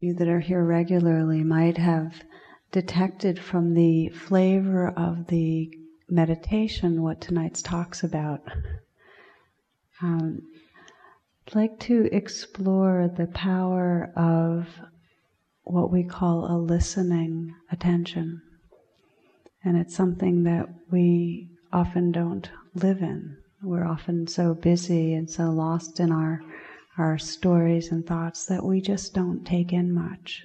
You that are here regularly might have detected from the flavor of the meditation what tonight's talks about. Um, I'd like to explore the power of what we call a listening attention. And it's something that we often don't live in. We're often so busy and so lost in our, our stories and thoughts that we just don't take in much.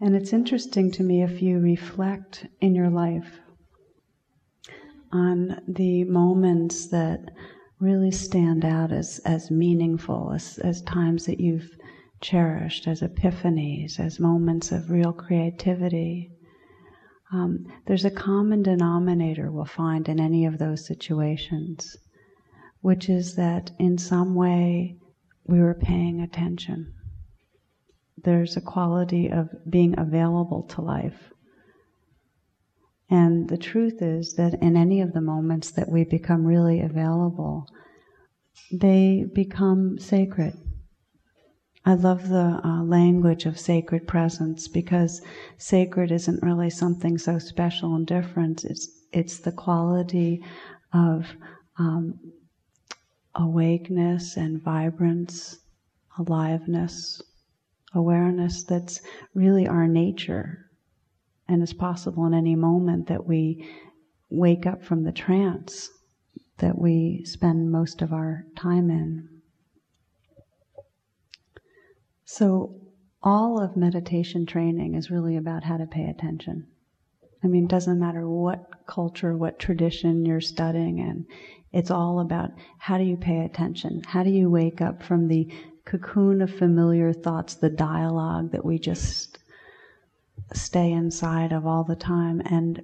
And it's interesting to me if you reflect in your life on the moments that really stand out as, as meaningful, as, as times that you've cherished, as epiphanies, as moments of real creativity. Um, there's a common denominator we'll find in any of those situations, which is that in some way we were paying attention. There's a quality of being available to life. And the truth is that in any of the moments that we become really available, they become sacred. I love the uh, language of sacred presence because sacred isn't really something so special and different. It's it's the quality of um, awakeness and vibrance, aliveness, awareness that's really our nature, and it's possible in any moment that we wake up from the trance that we spend most of our time in. So, all of meditation training is really about how to pay attention. I mean, it doesn't matter what culture, what tradition you're studying in, it's all about how do you pay attention? How do you wake up from the cocoon of familiar thoughts, the dialogue that we just stay inside of all the time, and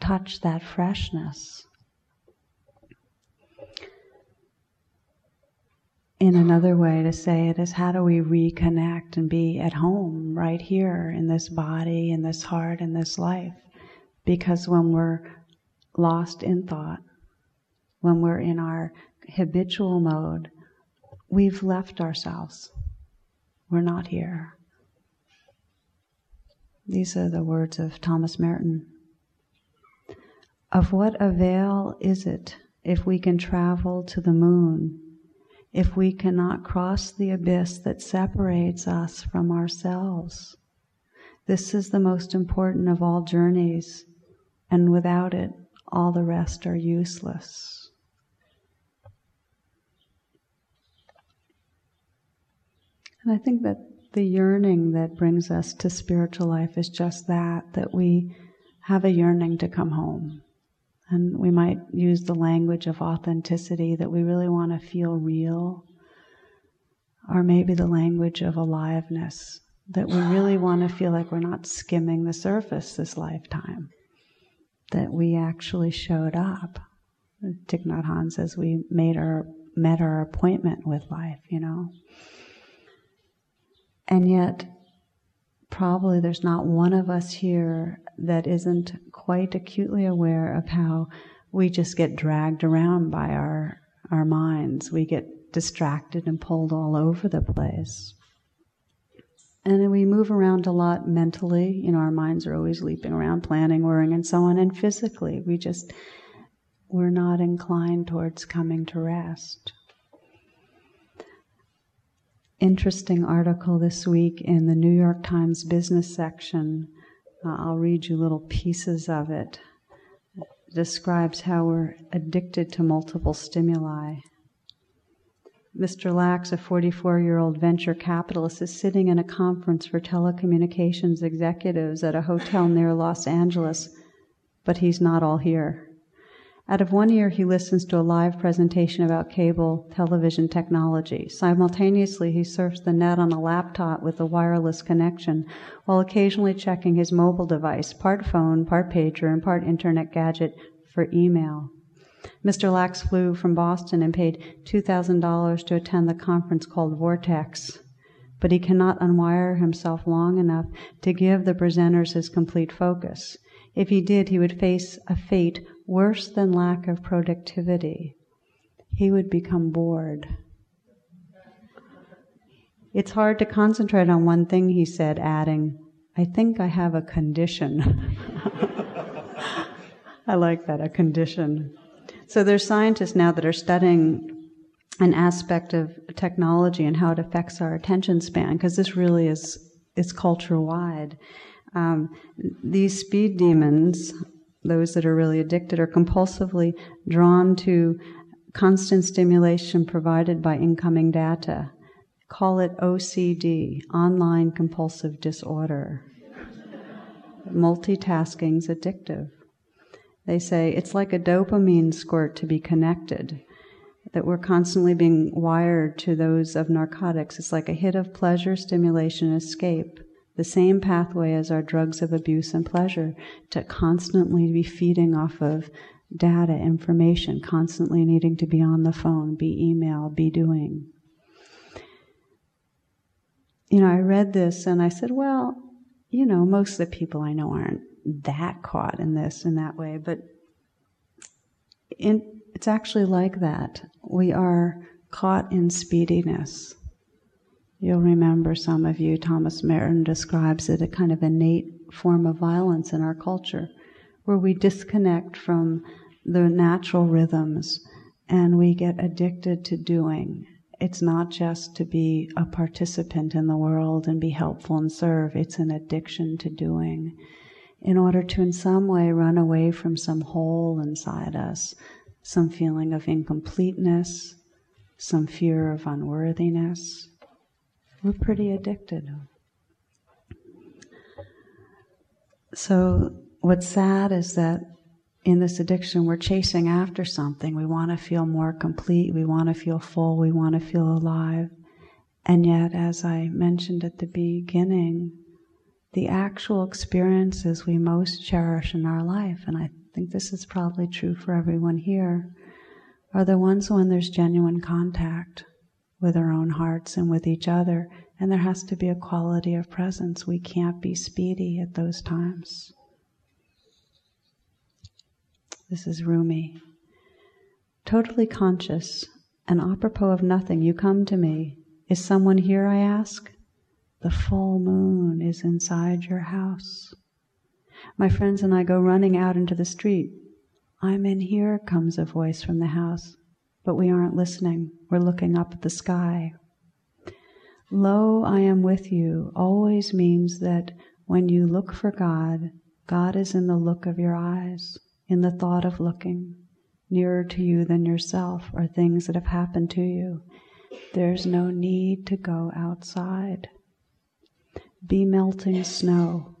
touch that freshness? in another way to say it is how do we reconnect and be at home right here in this body, in this heart, in this life? Because when we're lost in thought, when we're in our habitual mode, we've left ourselves. We're not here. These are the words of Thomas Merton. Of what avail is it if we can travel to the moon if we cannot cross the abyss that separates us from ourselves. This is the most important of all journeys, and without it, all the rest are useless. And I think that the yearning that brings us to spiritual life is just that, that we have a yearning to come home. And we might use the language of authenticity that we really want to feel real, or maybe the language of aliveness that we really want to feel like we're not skimming the surface this lifetime, that we actually showed up. Thich Nhat Hanh says we made our met our appointment with life, you know. And yet, probably there's not one of us here that isn't quite acutely aware of how we just get dragged around by our our minds. We get distracted and pulled all over the place. And we move around a lot mentally. You know, our minds are always leaping around, planning, worrying, and so on. And physically, we just, we're not inclined towards coming to rest interesting article this week in the New York Times business section. Uh, I'll read you little pieces of it. it. Describes how we're addicted to multiple stimuli. Mr. Lax, a 44 year old venture capitalist, is sitting in a conference for telecommunications executives at a hotel near Los Angeles, but he's not all here. Out of one ear, he listens to a live presentation about cable television technology. Simultaneously, he surfs the net on a laptop with a wireless connection, while occasionally checking his mobile device, part phone, part pager, and part internet gadget for email. Mr. Lax flew from Boston and paid $2,000 to attend the conference called Vortex, but he cannot unwire himself long enough to give the presenters his complete focus. If he did, he would face a fate worse than lack of productivity. He would become bored. It's hard to concentrate on one thing, he said, adding, I think I have a condition. I like that, a condition. So there's scientists now that are studying an aspect of technology and how it affects our attention span, because this really is is culture wide. Um, these speed demons, those that are really addicted, are compulsively drawn to constant stimulation provided by incoming data. Call it OCD, online compulsive disorder. Multitasking's addictive. They say it's like a dopamine squirt to be connected, that we're constantly being wired to those of narcotics. It's like a hit of pleasure, stimulation, escape. The same pathway as our drugs of abuse and pleasure, to constantly be feeding off of data, information, constantly needing to be on the phone, be email, be doing. You know, I read this and I said, well, you know, most of the people I know aren't that caught in this in that way, but in, it's actually like that. We are caught in speediness. You'll remember some of you, Thomas Merton describes it a kind of innate form of violence in our culture, where we disconnect from the natural rhythms and we get addicted to doing. It's not just to be a participant in the world and be helpful and serve, it's an addiction to doing in order to, in some way, run away from some hole inside us, some feeling of incompleteness, some fear of unworthiness. We're pretty addicted. So, what's sad is that in this addiction, we're chasing after something. We want to feel more complete, we want to feel full, we want to feel alive. And yet, as I mentioned at the beginning, the actual experiences we most cherish in our life, and I think this is probably true for everyone here, are the ones when there's genuine contact with our own hearts and with each other, and there has to be a quality of presence. We can't be speedy at those times. This is Rumi. Totally conscious and apropos of nothing, you come to me. Is someone here, I ask? The full moon is inside your house. My friends and I go running out into the street. I'm in here, comes a voice from the house, but we aren't listening. We're looking up at the sky. Lo, I am with you always means that when you look for God, God is in the look of your eyes, in the thought of looking. Nearer to you than yourself are things that have happened to you. There's no need to go outside. Be melting snow.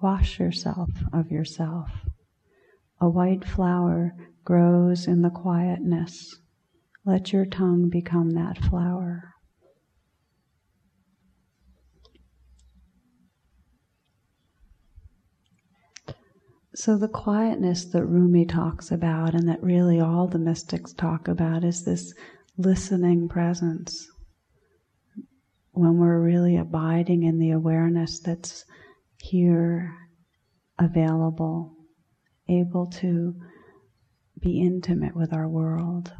Wash yourself of yourself. A white flower grows in the quietness. Let your tongue become that flower. So, the quietness that Rumi talks about, and that really all the mystics talk about, is this listening presence when we're really abiding in the awareness that's here, available, able to be intimate with our world.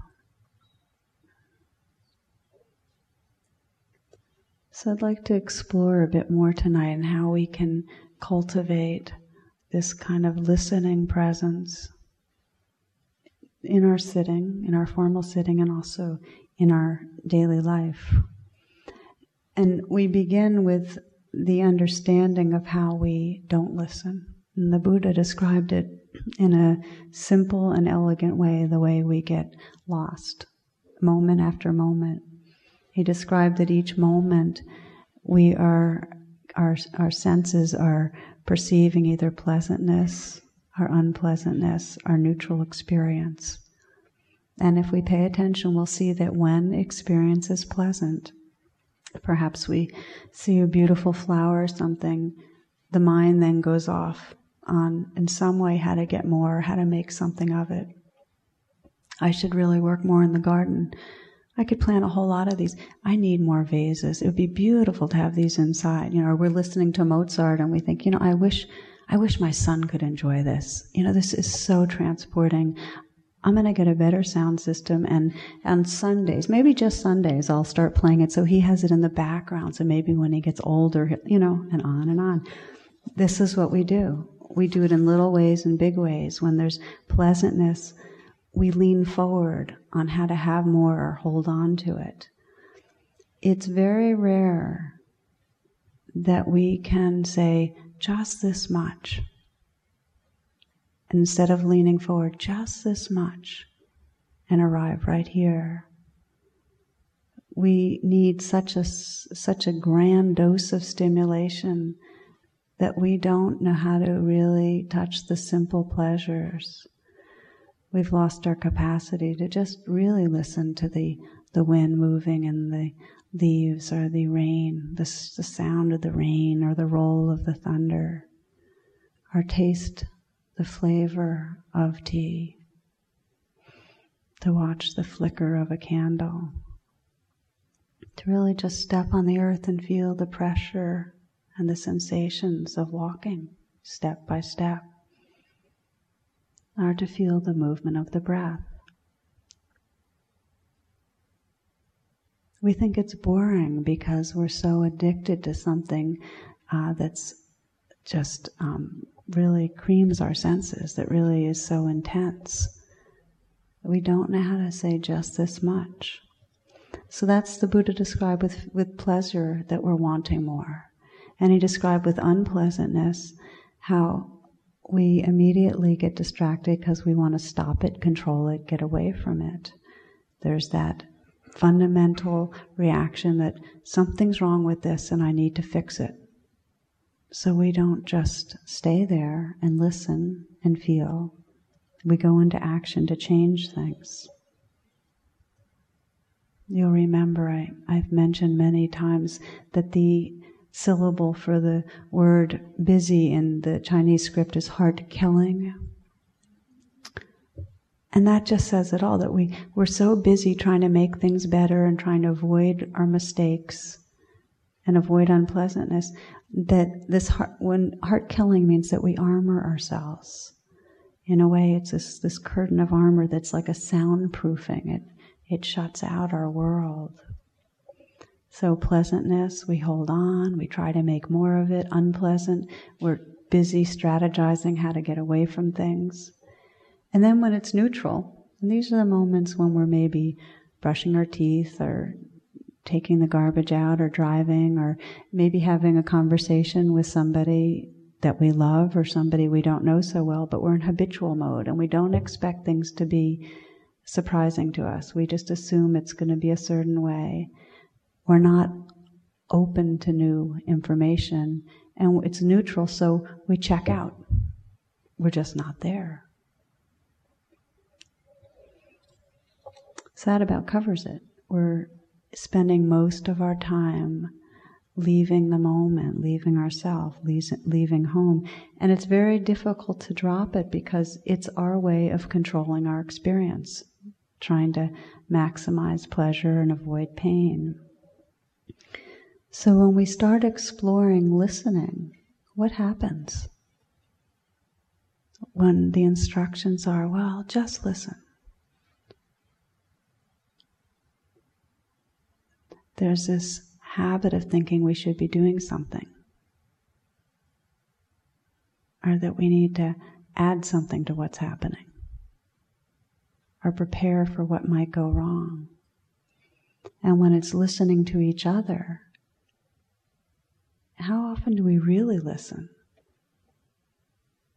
So I'd like to explore a bit more tonight and how we can cultivate this kind of listening presence in our sitting, in our formal sitting, and also in our daily life. And we begin with the understanding of how we don't listen. And the Buddha described it in a simple and elegant way, the way we get lost moment after moment. He described that each moment we are, our, our senses are perceiving either pleasantness or unpleasantness, our neutral experience. And if we pay attention, we'll see that when experience is pleasant, Perhaps we see a beautiful flower or something. The mind then goes off on, in some way, how to get more, how to make something of it. I should really work more in the garden. I could plant a whole lot of these. I need more vases. It would be beautiful to have these inside. You know, we're listening to Mozart and we think, you know, I wish, I wish my son could enjoy this. You know, this is so transporting. I'm going to get a better sound system. And on Sundays, maybe just Sundays, I'll start playing it so he has it in the background. So maybe when he gets older, you know, and on and on. This is what we do. We do it in little ways and big ways. When there's pleasantness, we lean forward on how to have more or hold on to it. It's very rare that we can say, just this much instead of leaning forward just this much and arrive right here. We need such a, such a grand dose of stimulation that we don't know how to really touch the simple pleasures. We've lost our capacity to just really listen to the, the wind moving and the leaves or the rain, the, the sound of the rain or the roll of the thunder. Our taste the flavor of tea, to watch the flicker of a candle, to really just step on the earth and feel the pressure and the sensations of walking step by step, or to feel the movement of the breath. We think it's boring because we're so addicted to something uh, that's just um, really creams our senses, that really is so intense. We don't know how to say just this much. So that's the Buddha described with, with pleasure that we're wanting more. And he described with unpleasantness how we immediately get distracted because we want to stop it, control it, get away from it. There's that fundamental reaction that something's wrong with this and I need to fix it. So we don't just stay there and listen and feel. We go into action to change things. You'll remember I, I've mentioned many times that the syllable for the word busy in the Chinese script is heart killing. And that just says it all that we, we're so busy trying to make things better and trying to avoid our mistakes and avoid unpleasantness that this heart, when heart killing means that we armor ourselves. In a way, it's this, this curtain of armor that's like a soundproofing. It, it shuts out our world. So pleasantness, we hold on, we try to make more of it. Unpleasant, we're busy strategizing how to get away from things. And then when it's neutral, these are the moments when we're maybe brushing our teeth or taking the garbage out or driving or maybe having a conversation with somebody that we love or somebody we don't know so well, but we're in habitual mode and we don't expect things to be surprising to us. We just assume it's going to be a certain way. We're not open to new information and it's neutral, so we check out. We're just not there. So that about covers it. We're spending most of our time leaving the moment, leaving ourselves, leaving home. And it's very difficult to drop it because it's our way of controlling our experience, trying to maximize pleasure and avoid pain. So when we start exploring listening, what happens? When the instructions are, well, just listen. there's this habit of thinking we should be doing something, or that we need to add something to what's happening, or prepare for what might go wrong. And when it's listening to each other, how often do we really listen?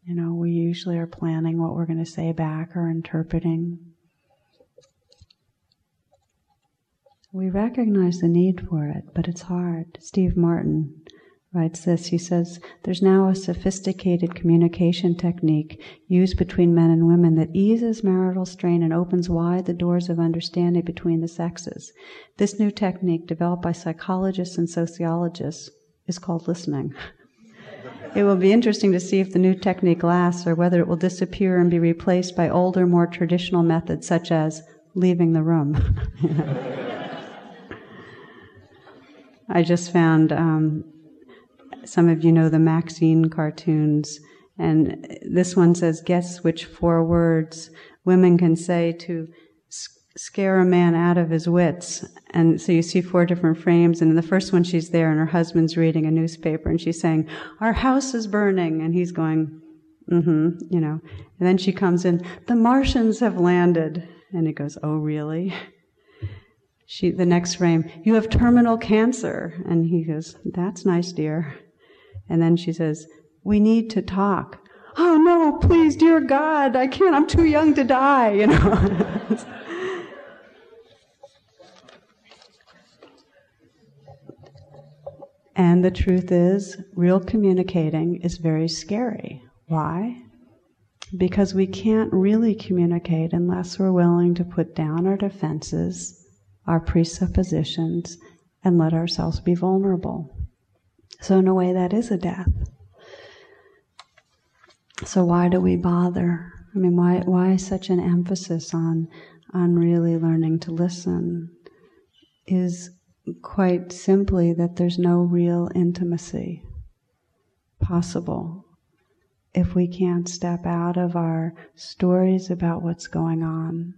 You know, we usually are planning what we're going to say back or interpreting. We recognize the need for it, but it's hard. Steve Martin writes this. He says, There's now a sophisticated communication technique used between men and women that eases marital strain and opens wide the doors of understanding between the sexes. This new technique, developed by psychologists and sociologists, is called listening. It will be interesting to see if the new technique lasts or whether it will disappear and be replaced by older, more traditional methods such as leaving the room. I just found um, some of you know the Maxine cartoons, and this one says, Guess which four words women can say to scare a man out of his wits. And so you see four different frames, and in the first one she's there and her husband's reading a newspaper and she's saying, Our house is burning, and he's going, Mm-hmm, you know. And then she comes in, the Martians have landed. And he goes, Oh, really? She, the next frame, you have terminal cancer. And he goes, That's nice, dear. And then she says, We need to talk. Oh no, please, dear God, I can't, I'm too young to die, you know. and the truth is, real communicating is very scary. Why? Because we can't really communicate unless we're willing to put down our defenses our presuppositions and let ourselves be vulnerable. So, in a way, that is a death. So, why do we bother? I mean, why, why such an emphasis on, on really learning to listen? Is quite simply that there's no real intimacy possible if we can't step out of our stories about what's going on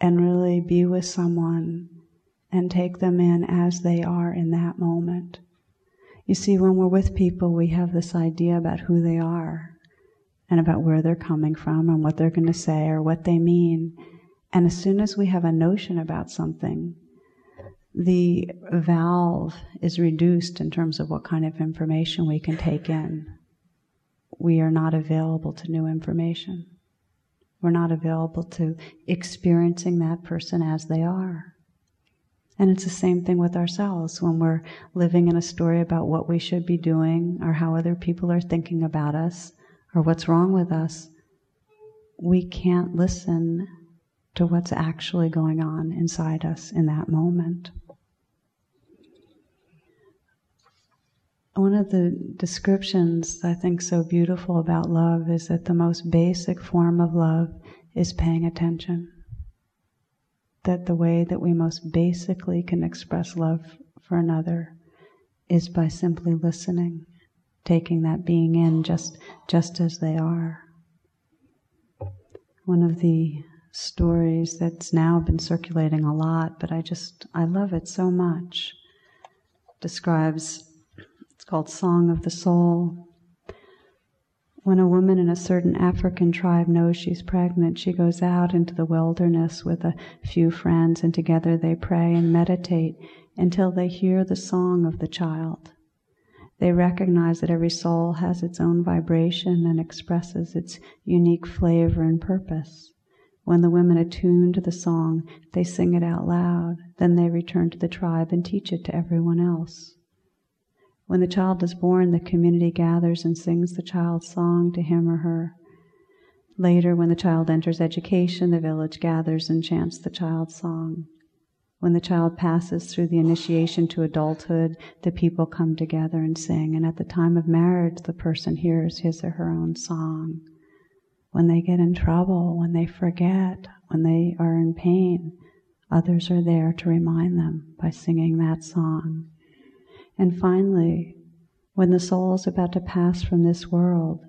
and really be with someone and take them in as they are in that moment. You see, when we're with people, we have this idea about who they are and about where they're coming from and what they're going to say or what they mean. And as soon as we have a notion about something, the valve is reduced in terms of what kind of information we can take in. We are not available to new information. We're not available to experiencing that person as they are. And it's the same thing with ourselves when we're living in a story about what we should be doing or how other people are thinking about us or what's wrong with us. We can't listen to what's actually going on inside us in that moment. One of the descriptions I think so beautiful about love is that the most basic form of love is paying attention. That the way that we most basically can express love for another is by simply listening, taking that being in just just as they are. One of the stories that's now been circulating a lot, but I just I love it so much, describes it's called Song of the Soul. When a woman in a certain African tribe knows she's pregnant, she goes out into the wilderness with a few friends, and together they pray and meditate until they hear the song of the child. They recognize that every soul has its own vibration and expresses its unique flavor and purpose. When the women attune to the song, they sing it out loud. Then they return to the tribe and teach it to everyone else. When the child is born, the community gathers and sings the child's song to him or her. Later, when the child enters education, the village gathers and chants the child's song. When the child passes through the initiation to adulthood, the people come together and sing. And at the time of marriage, the person hears his or her own song. When they get in trouble, when they forget, when they are in pain, others are there to remind them by singing that song. And finally, when the soul is about to pass from this world,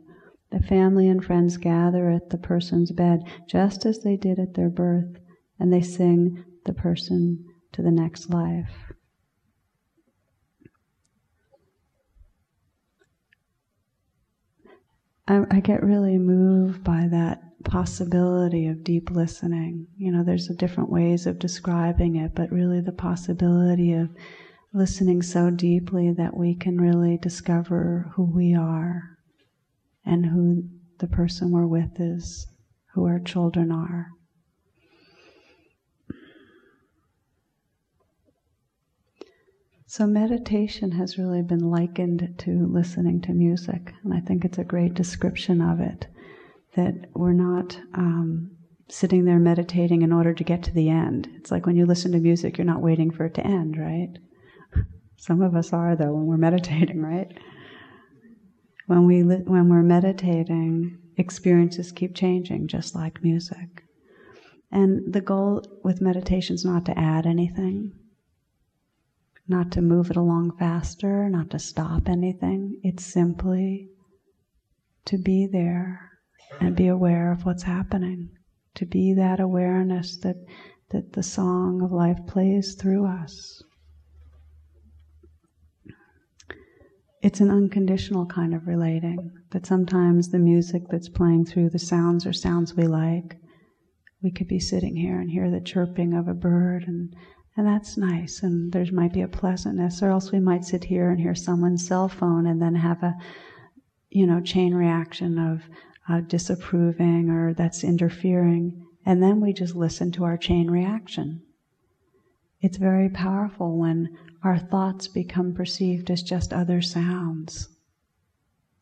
the family and friends gather at the person's bed just as they did at their birth, and they sing the person to the next life. I, I, get really moved by that possibility of deep listening. You know, there's different ways of describing it, but really the possibility of listening so deeply that we can really discover who we are and who the person we're with is, who our children are. So, meditation has really been likened to listening to music, and I think it's a great description of it. That we're not um, sitting there meditating in order to get to the end. It's like when you listen to music, you're not waiting for it to end, right? Some of us are, though, when we're meditating, right? When, we li- when we're meditating, experiences keep changing, just like music. And the goal with meditation is not to add anything, not to move it along faster, not to stop anything. It's simply to be there and be aware of what's happening, to be that awareness that, that the song of life plays through us. It's an unconditional kind of relating, that sometimes the music that's playing through the sounds are sounds we like. We could be sitting here and hear the chirping of a bird and and that's nice and there might be a pleasantness or else we might sit here and hear someone's cell phone and then have a you know chain reaction of uh, disapproving or that's interfering and then we just listen to our chain reaction it's very powerful when our thoughts become perceived as just other sounds.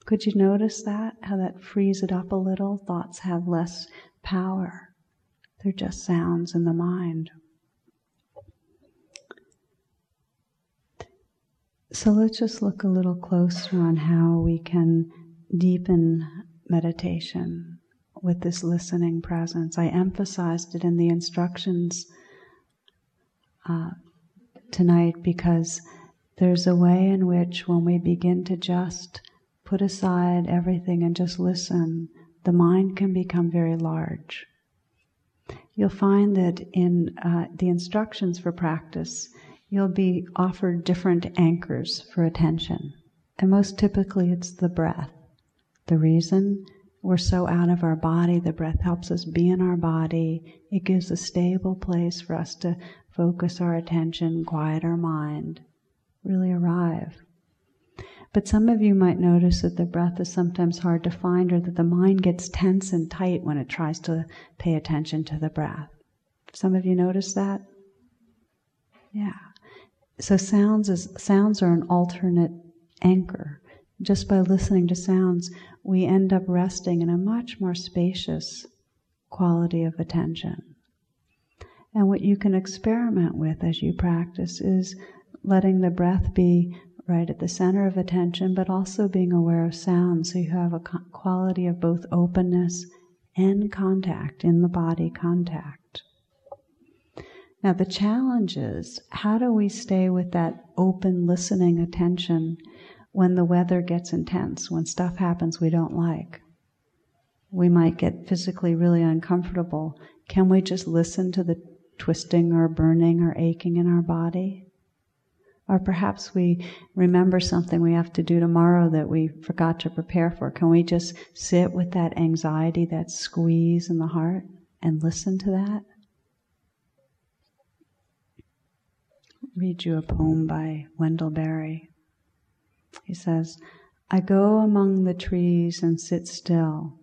Could you notice that? How that frees it up a little? Thoughts have less power. They're just sounds in the mind. So let's just look a little closer on how we can deepen meditation with this listening presence. I emphasized it in the instructions uh, tonight because there's a way in which when we begin to just put aside everything and just listen, the mind can become very large. You'll find that in uh, the instructions for practice, you'll be offered different anchors for attention. And most typically, it's the breath. The reason we're so out of our body, the breath helps us be in our body. It gives a stable place for us to focus our attention, quiet our mind, really arrive. But some of you might notice that the breath is sometimes hard to find or that the mind gets tense and tight when it tries to pay attention to the breath. Some of you notice that? Yeah. So sounds is sounds are an alternate anchor. Just by listening to sounds, we end up resting in a much more spacious quality of attention. And what you can experiment with as you practice is letting the breath be right at the center of attention, but also being aware of sound so you have a quality of both openness and contact in the body contact. Now, the challenge is how do we stay with that open listening attention when the weather gets intense, when stuff happens we don't like? We might get physically really uncomfortable. Can we just listen to the twisting or burning or aching in our body? Or perhaps we remember something we have to do tomorrow that we forgot to prepare for. Can we just sit with that anxiety, that squeeze in the heart, and listen to that? read you a poem by Wendell Berry. He says, I go among the trees and sit still.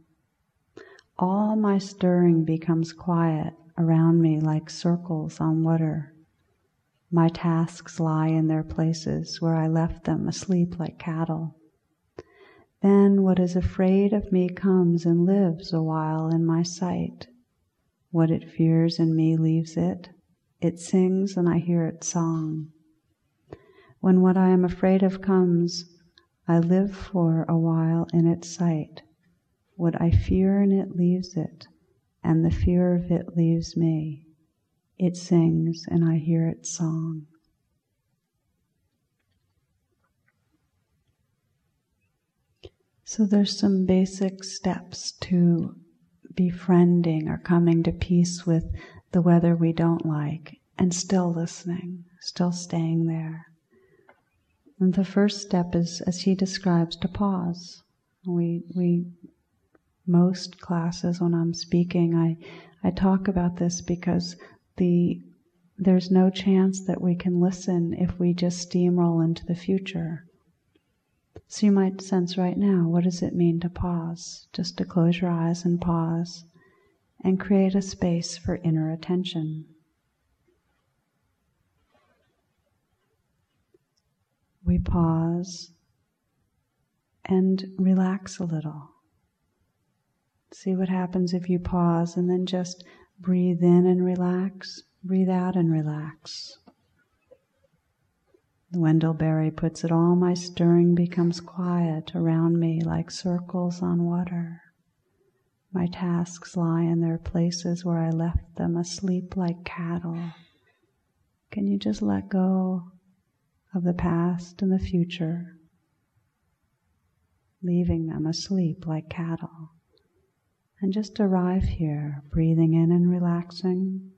All my stirring becomes quiet around me like circles on water. My tasks lie in their places where I left them asleep like cattle. Then what is afraid of me comes and lives a while in my sight. What it fears in me leaves it, it sings and I hear its song. When what I am afraid of comes, I live for a while in its sight. What I fear in it leaves it, and the fear of it leaves me. It sings and I hear its song. So there's some basic steps to befriending or coming to peace with the weather we don't like and still listening, still staying there. And the first step is, as he describes, to pause. We, we, most classes when I'm speaking, I, I talk about this because the, there's no chance that we can listen if we just steamroll into the future. So you might sense right now, what does it mean to pause? Just to close your eyes and pause and create a space for inner attention. We pause and relax a little. See what happens if you pause and then just breathe in and relax, breathe out and relax. Wendell Berry puts it all my stirring becomes quiet around me like circles on water. My tasks lie in their places where I left them asleep like cattle. Can you just let go of the past and the future, leaving them asleep like cattle? And just arrive here, breathing in and relaxing,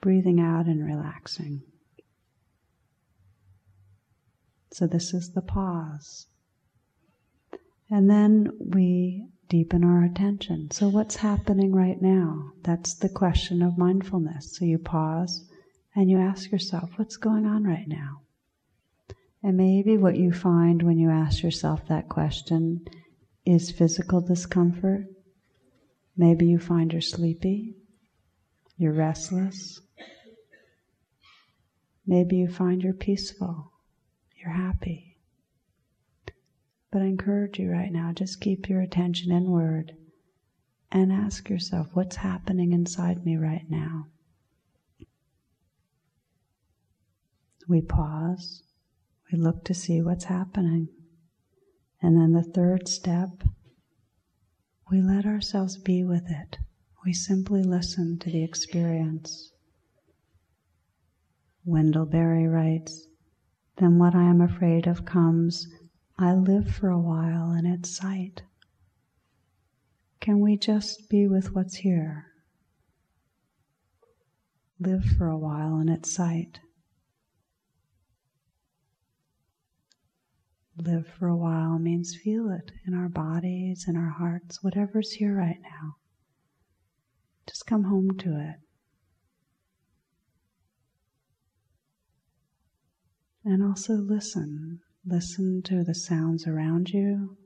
breathing out and relaxing. So, this is the pause. And then we deepen our attention. So, what's happening right now? That's the question of mindfulness. So, you pause and you ask yourself, what's going on right now? And maybe what you find when you ask yourself that question is physical discomfort. Maybe you find you're sleepy, you're restless. Maybe you find you're peaceful, you're happy. But I encourage you right now, just keep your attention inward and ask yourself, what's happening inside me right now? We pause, we look to see what's happening. And then the third step, we let ourselves be with it. We simply listen to the experience. Wendell Berry writes, Then what I am afraid of comes, I live for a while in its sight. Can we just be with what's here? Live for a while in its sight. Live for a while means feel it in our bodies, in our hearts, whatever's here right now. Just come home to it. And also listen. Listen to the sounds around you.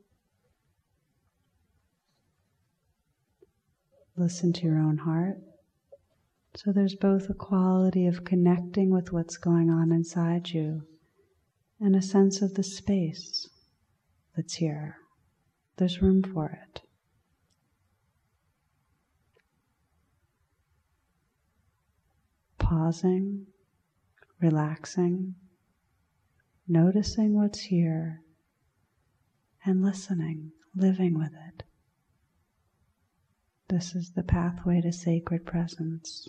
Listen to your own heart. So there's both a quality of connecting with what's going on inside you and a sense of the space that's here. There's room for it. Pausing, relaxing, noticing what's here, and listening, living with it. This is the pathway to sacred presence.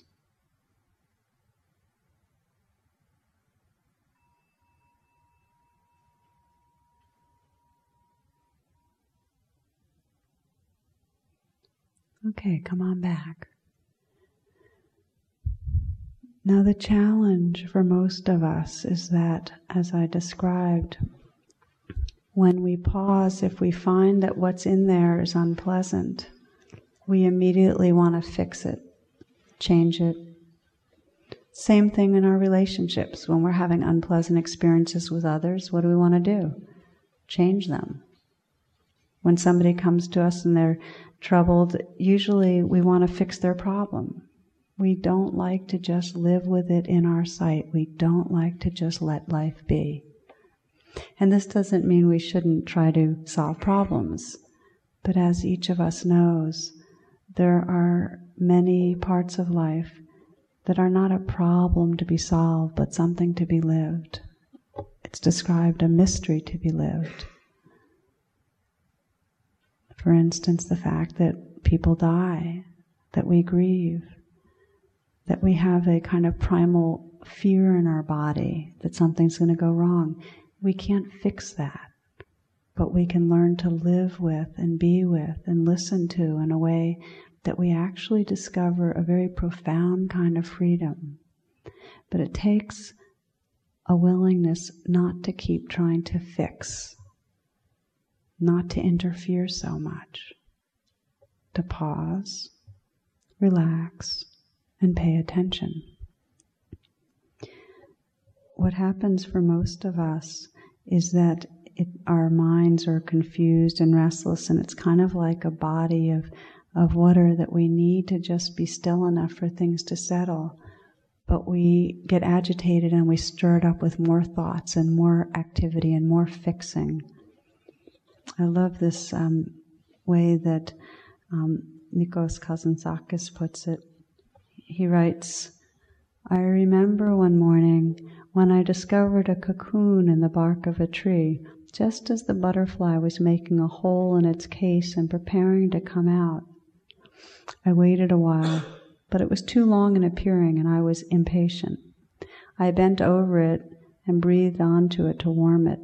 Okay, come on back. Now, the challenge for most of us is that, as I described, when we pause, if we find that what's in there is unpleasant, we immediately want to fix it, change it. Same thing in our relationships. When we're having unpleasant experiences with others, what do we want to do? Change them. When somebody comes to us and they're troubled, usually we want to fix their problem. We don't like to just live with it in our sight. We don't like to just let life be. And this doesn't mean we shouldn't try to solve problems. But as each of us knows, there are many parts of life that are not a problem to be solved, but something to be lived. It's described a mystery to be lived. For instance, the fact that people die, that we grieve, that we have a kind of primal fear in our body that something's going to go wrong. We can't fix that, but we can learn to live with and be with and listen to in a way that we actually discover a very profound kind of freedom. But it takes a willingness not to keep trying to fix not to interfere so much, to pause, relax, and pay attention. What happens for most of us is that it, our minds are confused and restless, and it's kind of like a body of, of water that we need to just be still enough for things to settle. But we get agitated and we stir it up with more thoughts and more activity and more fixing. I love this um, way that um, Nikos Kazantzakis puts it. He writes, I remember one morning when I discovered a cocoon in the bark of a tree, just as the butterfly was making a hole in its case and preparing to come out. I waited a while, but it was too long in appearing and I was impatient. I bent over it and breathed onto it to warm it.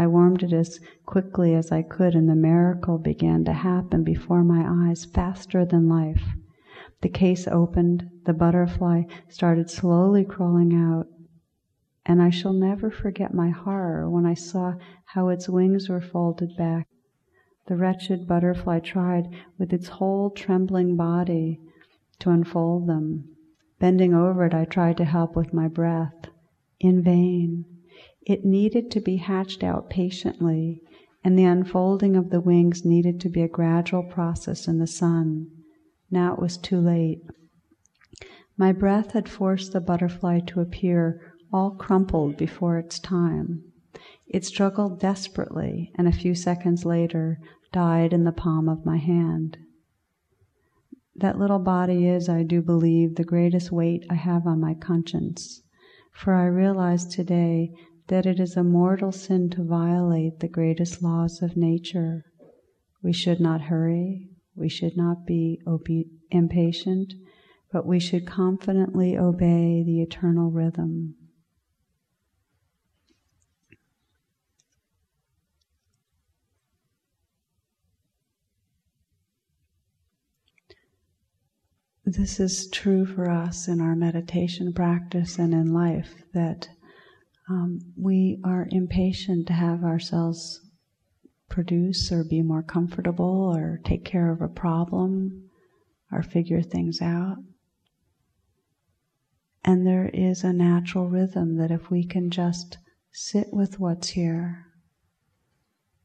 I warmed it as quickly as I could, and the miracle began to happen before my eyes, faster than life. The case opened, the butterfly started slowly crawling out, and I shall never forget my horror when I saw how its wings were folded back. The wretched butterfly tried with its whole trembling body to unfold them. Bending over it, I tried to help with my breath. In vain. It needed to be hatched out patiently, and the unfolding of the wings needed to be a gradual process in the sun. Now it was too late. My breath had forced the butterfly to appear all crumpled before its time. It struggled desperately, and a few seconds later died in the palm of my hand. That little body is, I do believe, the greatest weight I have on my conscience, for I realize today that it is a mortal sin to violate the greatest laws of nature. We should not hurry, we should not be obe- impatient, but we should confidently obey the eternal rhythm. This is true for us in our meditation practice and in life that um, we are impatient to have ourselves produce or be more comfortable or take care of a problem or figure things out. And there is a natural rhythm that if we can just sit with what's here,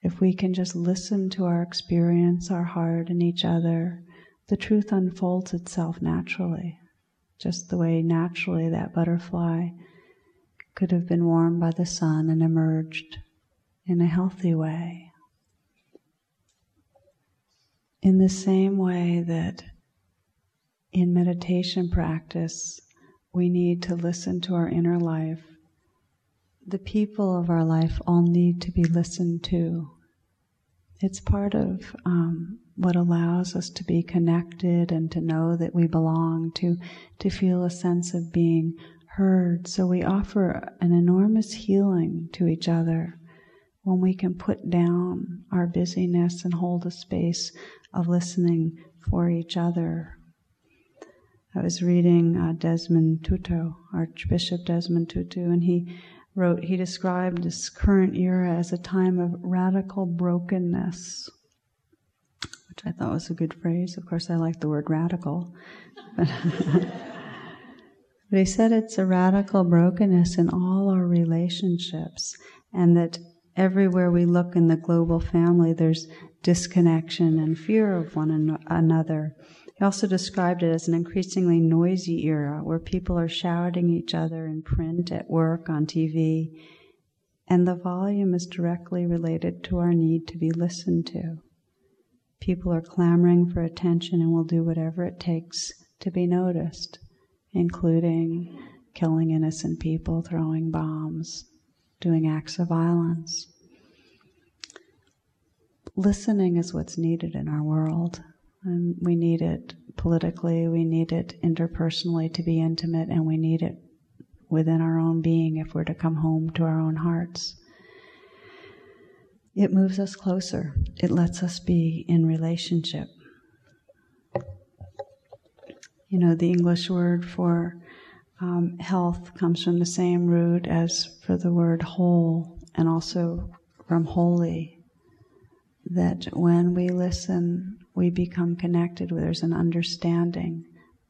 if we can just listen to our experience, our heart, and each other, the truth unfolds itself naturally, just the way naturally that butterfly could have been warmed by the sun and emerged in a healthy way. In the same way that in meditation practice, we need to listen to our inner life. The people of our life all need to be listened to. It's part of um, what allows us to be connected and to know that we belong, to, to feel a sense of being heard. So we offer an enormous healing to each other when we can put down our busyness and hold a space of listening for each other. I was reading uh, Desmond Tutu, Archbishop Desmond Tutu, and he wrote, he described this current era as a time of radical brokenness, which I thought was a good phrase. Of course, I like the word radical. But he said it's a radical brokenness in all our relationships, and that everywhere we look in the global family, there's disconnection and fear of one an- another. He also described it as an increasingly noisy era where people are shouting each other in print, at work, on TV, and the volume is directly related to our need to be listened to. People are clamoring for attention and will do whatever it takes to be noticed including killing innocent people, throwing bombs, doing acts of violence. Listening is what's needed in our world. And we need it politically, we need it interpersonally to be intimate, and we need it within our own being if we're to come home to our own hearts. It moves us closer, it lets us be in relationship. You know, the English word for um, health comes from the same root as for the word whole and also from holy. That when we listen, we become connected, there's an understanding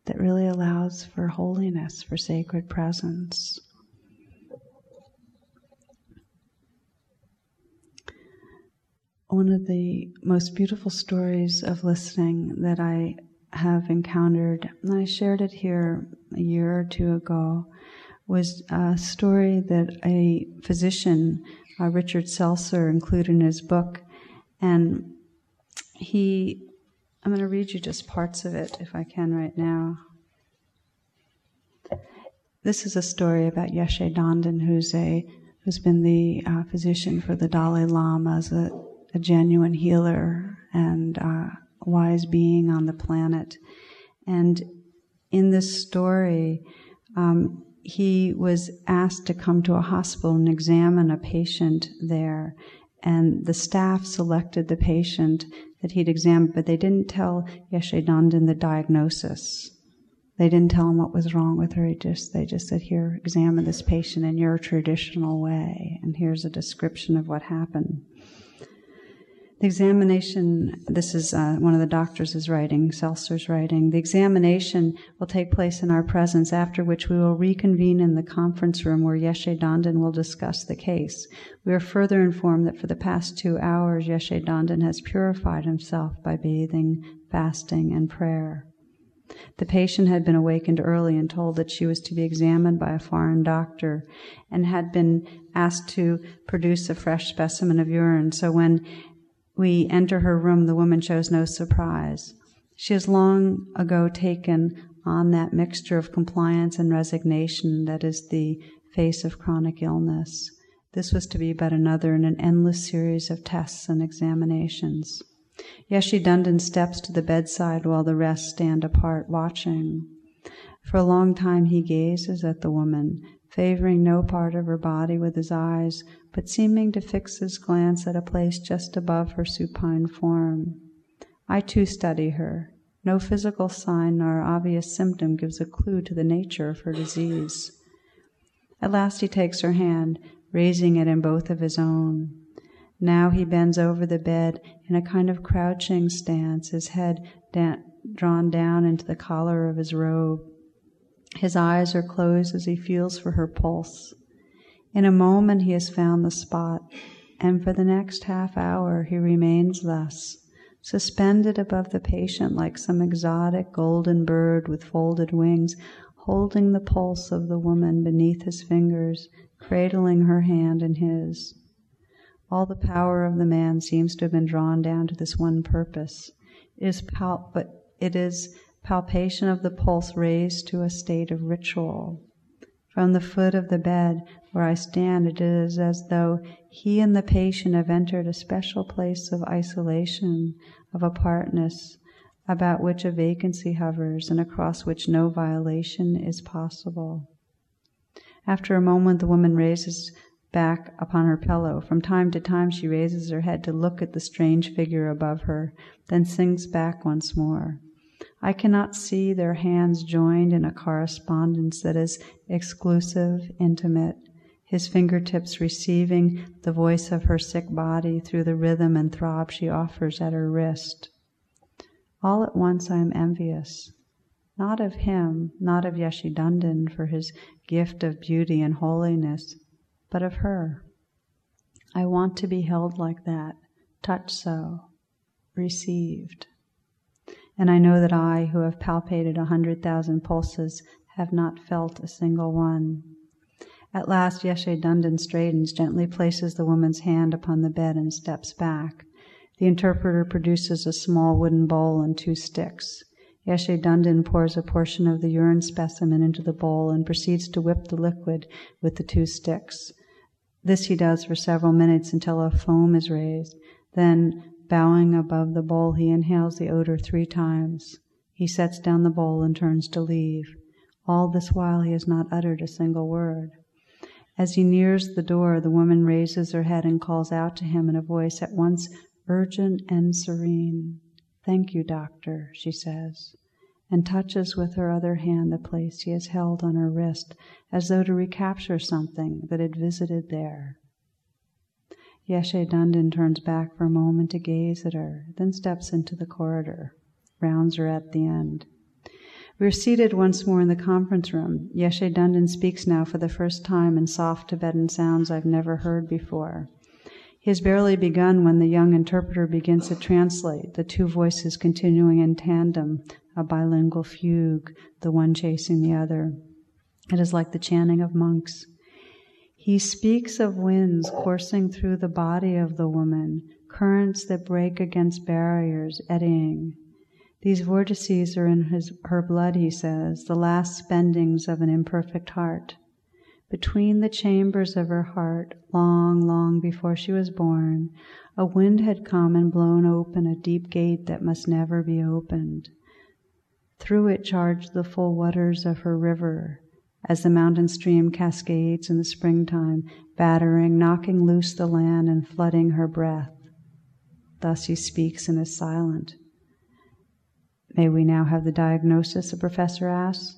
that really allows for holiness, for sacred presence. One of the most beautiful stories of listening that I have encountered, and I shared it here a year or two ago, was a story that a physician, uh, Richard Selzer, included in his book. And he, I'm going to read you just parts of it if I can right now. This is a story about Yeshi Dhonden, who's a who's been the uh, physician for the Dalai Lama as a, a genuine healer and uh, wise being on the planet. And in this story, um, he was asked to come to a hospital and examine a patient there. and the staff selected the patient that he'd examined, but they didn't tell Yeshi Dhonden the diagnosis. They didn't tell him what was wrong with her. He just they just said, "Here, examine this patient in your traditional way, and here's a description of what happened." The examination, this is uh, one of the doctors is writing, Selzer's writing. The examination will take place in our presence, after which we will reconvene in the conference room where Yeshi Dhonden will discuss the case. We are further informed that for the past two hours, Yeshi Dhonden has purified himself by bathing, fasting, and prayer. The patient had been awakened early and told that she was to be examined by a foreign doctor and had been asked to produce a fresh specimen of urine. So when we enter her room, the woman shows no surprise. She has long ago taken on that mixture of compliance and resignation that is the face of chronic illness. This was to be but another in an endless series of tests and examinations. Yeshi Dhonden steps to the bedside while the rest stand apart watching. For a long time he gazes at the woman, favoring no part of her body with his eyes, but seeming to fix his glance at a place just above her supine form. I too study her. No physical sign nor obvious symptom gives a clue to the nature of her disease. At last he takes her hand, raising it in both of his own. Now he bends over the bed in a kind of crouching stance, his head da- drawn down into the collar of his robe. His eyes are closed as he feels for her pulse. In a moment he has found the spot, and for the next half hour he remains thus, suspended above the patient like some exotic golden bird with folded wings, holding the pulse of the woman beneath his fingers, cradling her hand in his. All the power of the man seems to have been drawn down to this one purpose. It is pal- but it is palpation of the pulse raised to a state of ritual. From the foot of the bed where I stand, it is as though he and the patient have entered a special place of isolation, of apartness, about which a vacancy hovers and across which no violation is possible. After a moment, the woman raises back upon her pillow. From time to time, she raises her head to look at the strange figure above her, then sinks back once more. I cannot see their hands joined in a correspondence that is exclusive, intimate, his fingertips receiving the voice of her sick body through the rhythm and throb she offers at her wrist. All at once I am envious, not of him, not of Yeshi Dhonden for his gift of beauty and holiness, but of her. I want to be held like that, touched so, received. And I know that I, who have palpated a hundred thousand pulses, have not felt a single one. At last Yeshi Dhonden straightens, gently places the woman's hand upon the bed and steps back. The interpreter produces a small wooden bowl and two sticks. Yeshi Dhonden pours a portion of the urine specimen into the bowl and proceeds to whip the liquid with the two sticks. This he does for several minutes until a foam is raised. Then, bowing above the bowl, he inhales the odor three times. He sets down the bowl and turns to leave. All this while he has not uttered a single word. As he nears the door, the woman raises her head and calls out to him in a voice at once urgent and serene. Thank you, doctor, she says and touches with her other hand the place he has held on her wrist as though to recapture something that had visited there. Yeshi Dhonden turns back for a moment to gaze at her, then steps into the corridor, rounds her at the end. We are seated once more in the conference room. Yeshi Dhonden speaks now for the first time in soft Tibetan sounds I've never heard before. He has barely begun when the young interpreter begins to translate, the two voices continuing in tandem, a bilingual fugue, the one chasing the other. It is like the chanting of monks. He speaks of winds coursing through the body of the woman, currents that break against barriers, eddying. These vortices are in his, her blood, he says, the last spendings of an imperfect heart. Between the chambers of her heart, long, long before she was born, a wind had come and blown open a deep gate that must never be opened. Through it charged the full waters of her river, as the mountain stream cascades in the springtime, battering, knocking loose the land, and flooding her breath. Thus he speaks and is silent. May we now have the diagnosis, the professor asks.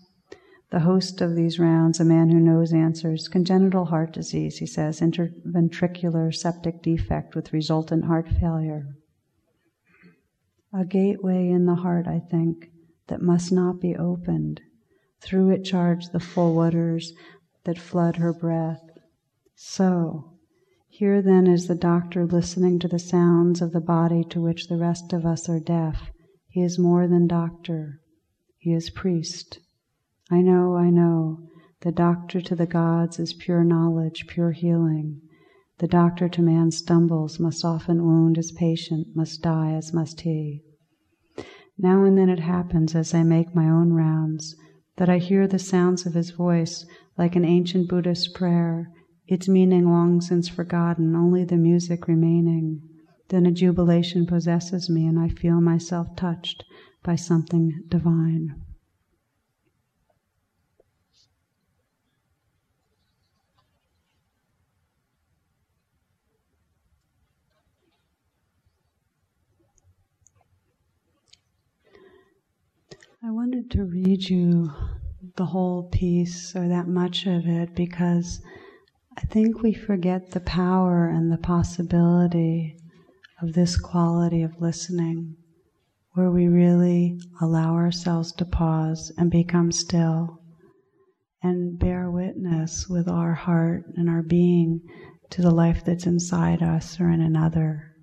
The host of these rounds, a man who knows, answers congenital heart disease, he says, interventricular septal defect with resultant heart failure. A gateway in the heart, I think, that must not be opened. Through it charge the full waters that flood her breath. So, here then is the doctor listening to the sounds of the body to which the rest of us are deaf. He is more than doctor, he is priest. I know, I know, the doctor to the gods is pure knowledge, pure healing. The doctor to man stumbles, must often wound his patient, must die as must he. Now and then it happens as I make my own rounds that I hear the sounds of his voice like an ancient Buddhist prayer, its meaning long since forgotten, only the music remaining. Then a jubilation possesses me and I feel myself touched by something divine. I wanted to read you the whole piece or that much of it because I think we forget the power and the possibility of this quality of listening where we really allow ourselves to pause and become still and bear witness with our heart and our being to the life that's inside us or in another.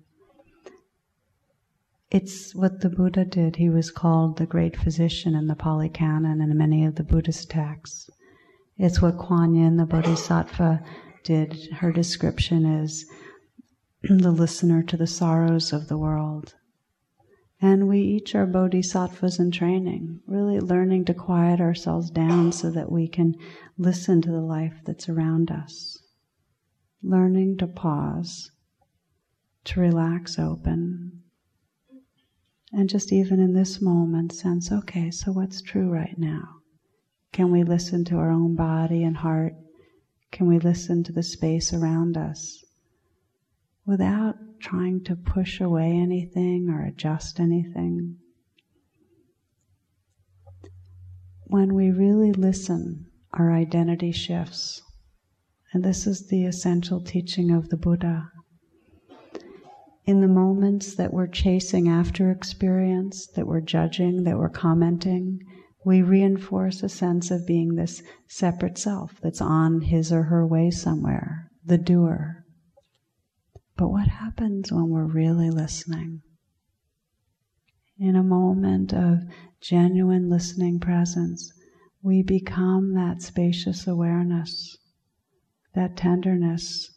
It's what the Buddha did. He was called the great physician in the Pali Canon and many of the Buddhist texts. It's what Kuan Yin, the Bodhisattva, did. Her description is the listener to the sorrows of the world. And we each are bodhisattvas in training, really learning to quiet ourselves down so that we can listen to the life that's around us. Learning to pause, to relax open, and just even in this moment, sense okay, so what's true right now? Can we listen to our own body and heart? Can we listen to the space around us without trying to push away anything or adjust anything? When we really listen, our identity shifts. And this is the essential teaching of the Buddha in the moments that we're chasing after experience, that we're judging, that we're commenting, we reinforce a sense of being this separate self that's on his or her way somewhere, the doer. But what happens when we're really listening? In a moment of genuine listening presence, we become that spacious awareness, that tenderness,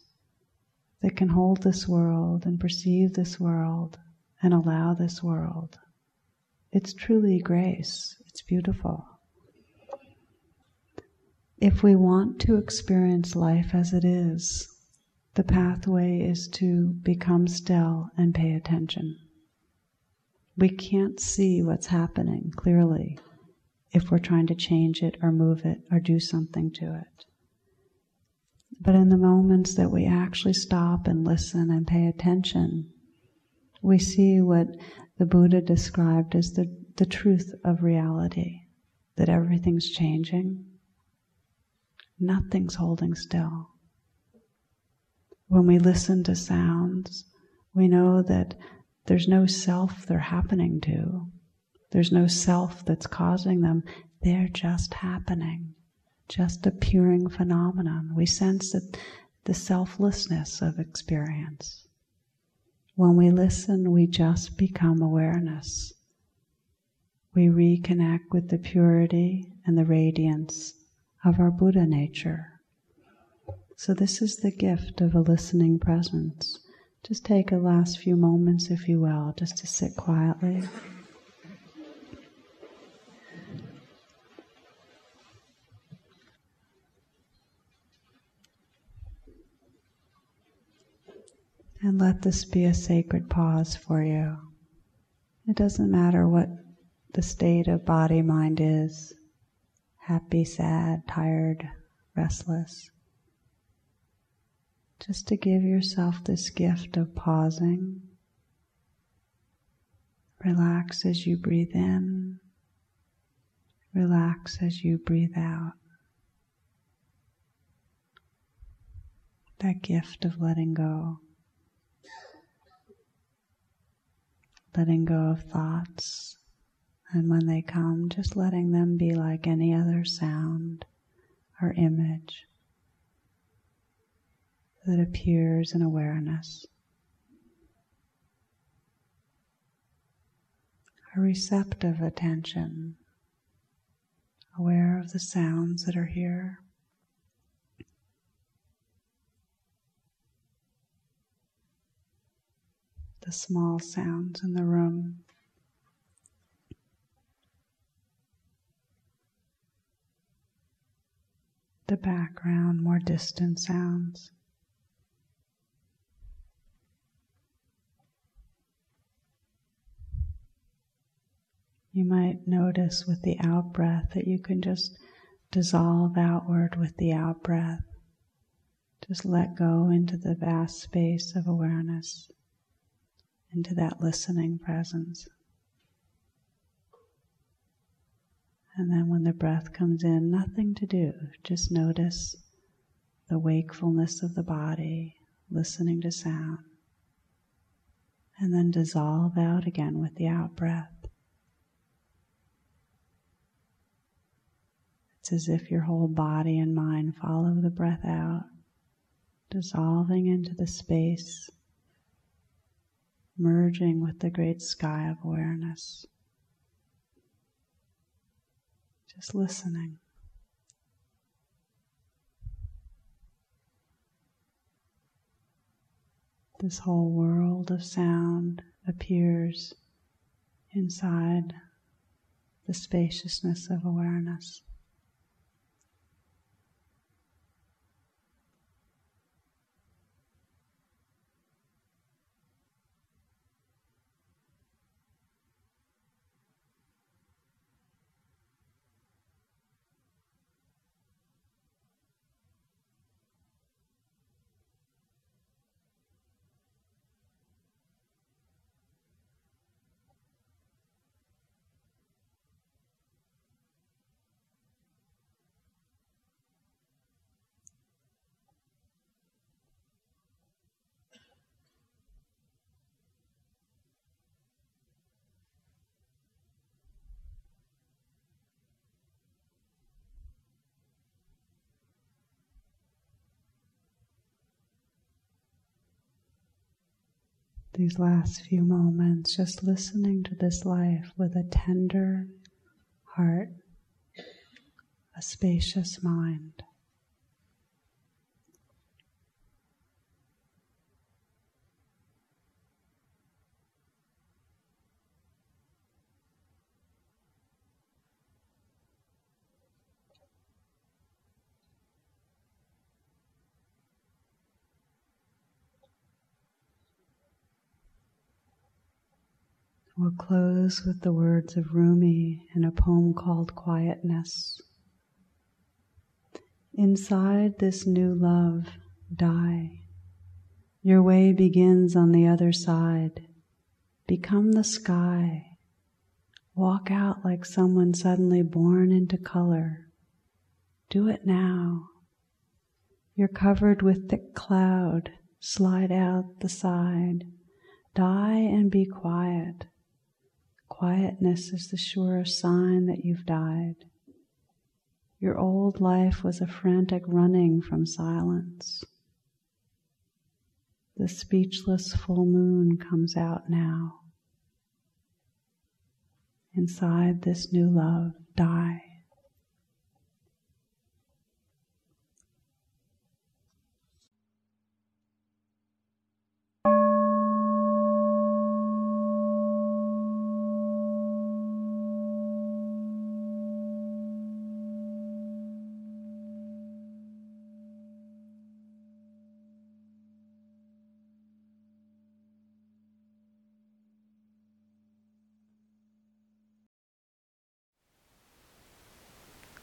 that can hold this world and perceive this world and allow this world. It's truly grace. It's beautiful. If we want to experience life as it is, the pathway is to become still and pay attention. We can't see what's happening clearly if we're trying to change it or move it or do something to it. But in the moments that we actually stop and listen and pay attention, we see what the Buddha described as the, the truth of reality that everything's changing, nothing's holding still. When we listen to sounds, we know that there's no self they're happening to. There's no self that's causing them. They're just happening just appearing phenomenon. We sense that the selflessness of experience. When we listen, we just become awareness. We reconnect with the purity and the radiance of our Buddha nature. So, this is the gift of a listening presence. Just take a last few moments, if you will, just to sit quietly. And let this be a sacred pause for you. It doesn't matter what the state of body mind is happy, sad, tired, restless. just to give yourself this gift of pausing. Relax as you breathe in, relax as you breathe out. That gift of letting go. Letting go of thoughts, and when they come, just letting them be like any other sound or image that appears in awareness. A receptive attention, aware of the sounds that are here. The small sounds in the room. The background, more distant sounds. You might notice with the out breath that you can just dissolve outward with the out breath. Just let go into the vast space of awareness, into that listening presence. And then when the breath comes in, nothing to do, just notice the wakefulness of the body, listening to sound. And then dissolve out again with the out breath. It's as if your whole body and mind follow the breath out, dissolving into the space, merging with the great sky of awareness. Just listening. This whole world of sound appears inside the spaciousness of awareness. These last few moments, just listening to this life with a tender heart, a spacious mind. We'll close with the words of Rumi in a poem called Quietness. Inside this new love, die. Your way begins on the other side. Become the sky. Walk out like someone suddenly born into color. Do it now. You're covered with thick cloud. Slide out the side. Die and be quiet. Quietness is the surest sign that you've died. Your old life was a frantic running from silence. The speechless full moon comes out now. Inside this new love, die.